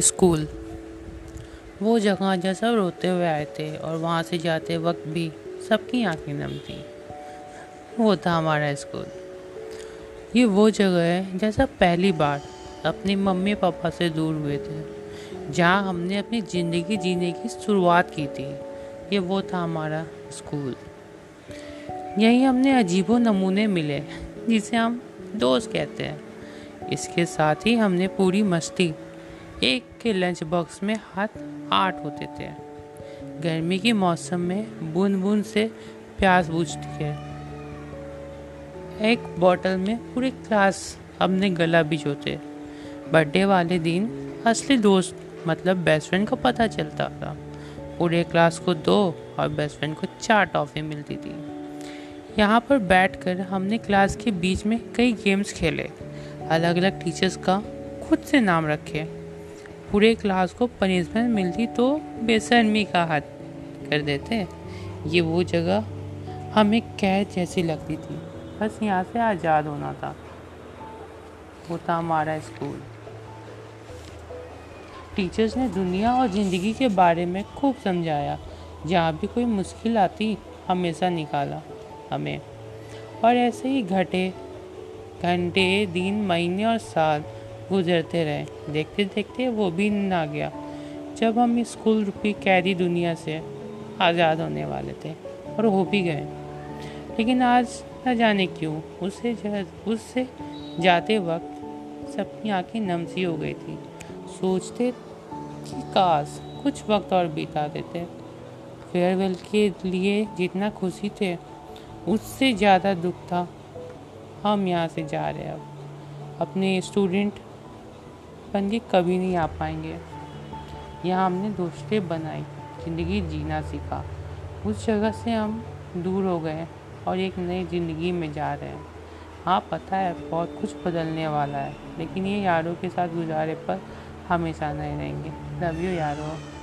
School. वो जगह जहाँ सब रोते हुए आए थे और वहाँ से जाते वक्त भी सबकी आँखें नम थी। वो था हमारा स्कूल। ये वो जगह है जैसा पहली बार अपने मम्मी पापा से दूर हुए थे, जहाँ हमने अपनी ज़िंदगी जीने की शुरुआत की थी। ये वो था हमारा स्कूल। यहीं हमने अजीबो नमूने मिले, जिसे हम दोस्त कहते हैं। इसके साथ ही हमने पूरी मस्ती एक के लंच बॉक्स में हाथ आठ होते थे। गर्मी के मौसम में बूंद बूंद से प्यास बुझती है। एक बोतल में पूरी क्लास अपने गला भिजोते बर्थडे वाले दिन असली दोस्त मतलब बेस्ट फ्रेंड को पता चलता था। पूरे क्लास को दो और बेस्ट फ्रेंड को चार टॉफ़ी मिलती थी। यहाँ पर बैठकर हमने क्लास के बीच में कई गेम्स खेले। अलग अलग टीचर्स का खुद से नाम रखे। पूरे क्लास को पनिशमेंट मिलती तो बेशर्मी का हाथ कर देते। ये वो जगह हमें कैद जैसी लगती थी। बस यहाँ से आज़ाद होना था। वो था हमारा स्कूल टीचर्स ने दुनिया और ज़िंदगी के बारे में खूब समझाया। जहाँ भी कोई मुश्किल आती, हमेशा निकाला हमें। और ऐसे ही घटे घंटे, दिन, महीने और साल गुजरते रहे। देखते देखते वो भी आ गया, जब हम स्कूल रूपी कैदी दुनिया से आज़ाद होने वाले थे, और हो भी गए। लेकिन आज न जाने क्यों उससे उससे जाते वक्त सबकी आँखें नमसी हो गई थी। सोचते कि काश कुछ वक्त और बिता देते। फेयरवेल के लिए जितना खुशी थे, उससे ज़्यादा दुख था। हम यहाँ से जा रहे हैं अब। अपने स्टूडेंट बन के कभी नहीं आ पाएँगे। यहाँ हमने दोस्तें बनाई, ज़िंदगी जीना सीखा। उस जगह से हम दूर हो गए और एक नई ज़िंदगी में जा रहे हैं। हाँ पता है, बहुत कुछ बदलने वाला है, लेकिन ये यारों के साथ गुजारे पर हमेशा नहीं रहेंगे। लव यू यारों।